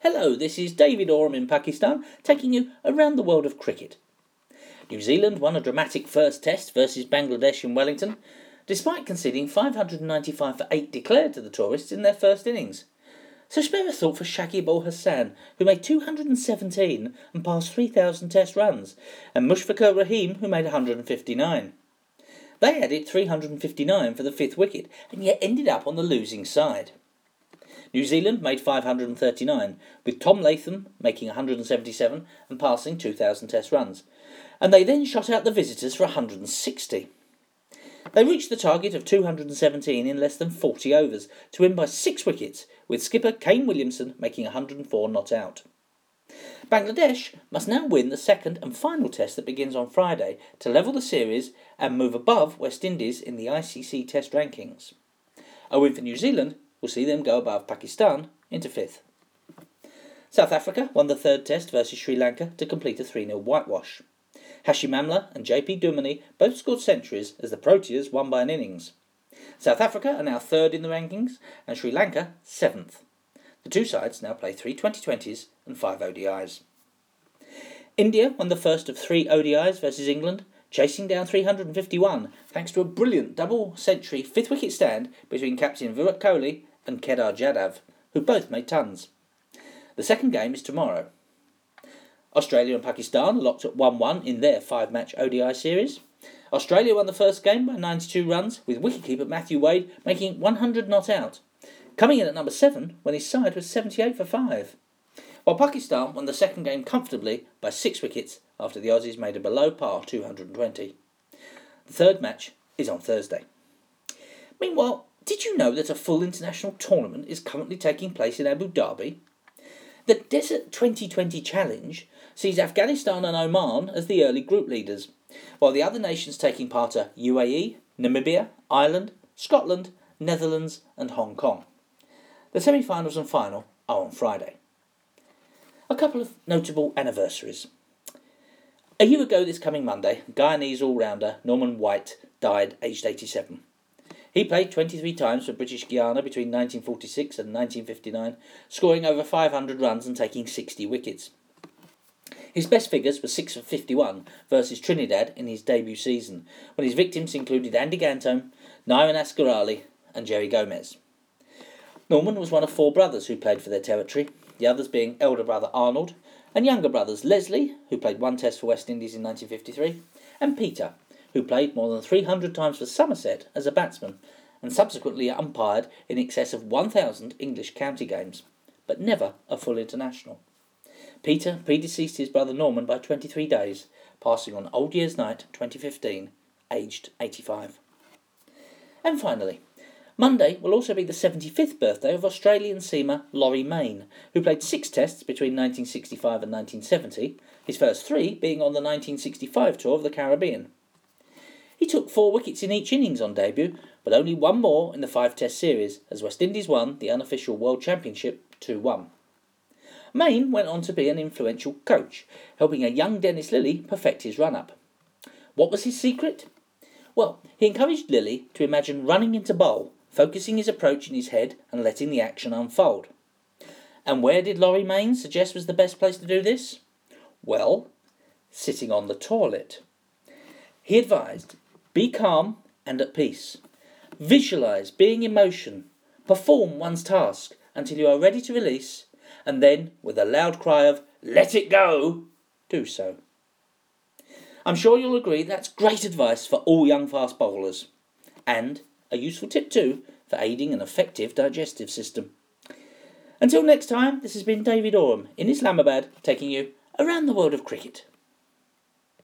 Hello, this is David Oram in Pakistan, taking you around the world of cricket. New Zealand won a dramatic first test versus Bangladesh in Wellington, despite conceding 595 for 8 declared to the tourists in their first innings. So spare a thought for Shakib Al Hasan, who made 217 and passed 3,000 test runs, and Mushfiqur Rahim, who made 159. They added 359 for the fifth wicket, and yet ended up on the losing side. New Zealand made 539, with Tom Latham making 177 and passing 2,000 test runs, and they then shot out the visitors for 160. They reached the target of 217 in less than 40 overs to win by six wickets, with skipper Kane Williamson making 104 not out. Bangladesh must now win the second and final test that begins on Friday to level the series and move above West Indies in the ICC Test rankings. A win for New Zealand will see them go above Pakistan into fifth. South Africa won the third test versus Sri Lanka to complete a 3 0 whitewash. Hashim Amla and JP Duminy both scored centuries as the Proteas won by an innings. South Africa are now third in the rankings and Sri Lanka seventh. The two sides now play three 2020s and five ODIs. India won the first of three ODIs versus England, chasing down 351 thanks to a brilliant double century fifth wicket stand between captain Virat Kohli and Kedar Jadhav, who both made tons. The second game is tomorrow. Australia and Pakistan locked at 1 1 in their five match ODI series. Australia won the first game by 92 runs, with wicketkeeper Matthew Wade making 100 not out, coming in at number 7 when his side was 78 for 5. While Pakistan won the second game comfortably by 6 wickets after the Aussies made a below par 220. The third match is on Thursday. Meanwhile, did you know that a full international tournament is currently taking place in Abu Dhabi? The Desert 2020 Challenge sees Afghanistan and Oman as the early group leaders, while the other nations taking part are UAE, Namibia, Ireland, Scotland, Netherlands, and Hong Kong. The semi finals and final are on Friday. A couple of notable anniversaries. A year ago this coming Monday, Guyanese all rounder Norman Wight died aged 87. He played 23 times for British Guiana between 1946 and 1959, scoring over 500 runs and taking 60 wickets. His best figures were 6 for 51 versus Trinidad in his debut season, when his victims included Andy Ganteaume, Naiman Asghar Ali, and Gerry Gomez. Norman was one of four brothers who played for their territory, the others being elder brother Arnold, and younger brothers Leslie, who played one test for West Indies in 1953, and Peter, who played more than 300 times for Somerset as a batsman and subsequently umpired in excess of 1,000 English county games, but never a full international. Peter predeceased his brother Norman by 23 days, passing on Old Year's Night 2015, aged 85. And finally, Monday will also be the 75th birthday of Australian seamer Laurie Mayne, who played six tests between 1965 and 1970, his first three being on the 1965 tour of the Caribbean. He took four wickets in each innings on debut, but only one more in the five test series as West Indies won the unofficial World Championship 2 1. Mayne went on to be an influential coach, helping a young Dennis Lillee perfect his run up. What was his secret? Well, he encouraged Lillee to imagine running into bowl, focusing his approach in his head and letting the action unfold. And where did Laurie Mayne suggest was the best place to do this? Well, sitting on the toilet. He advised be calm and at peace. Visualize being in motion. Perform one's task until you are ready to release, and then, with a loud cry of, Let it go, do so. I'm sure you'll agree that's great advice for all young fast bowlers, and a useful tip too for aiding an effective digestive system. Until next time, this has been David Oram in Islamabad taking you around the world of cricket.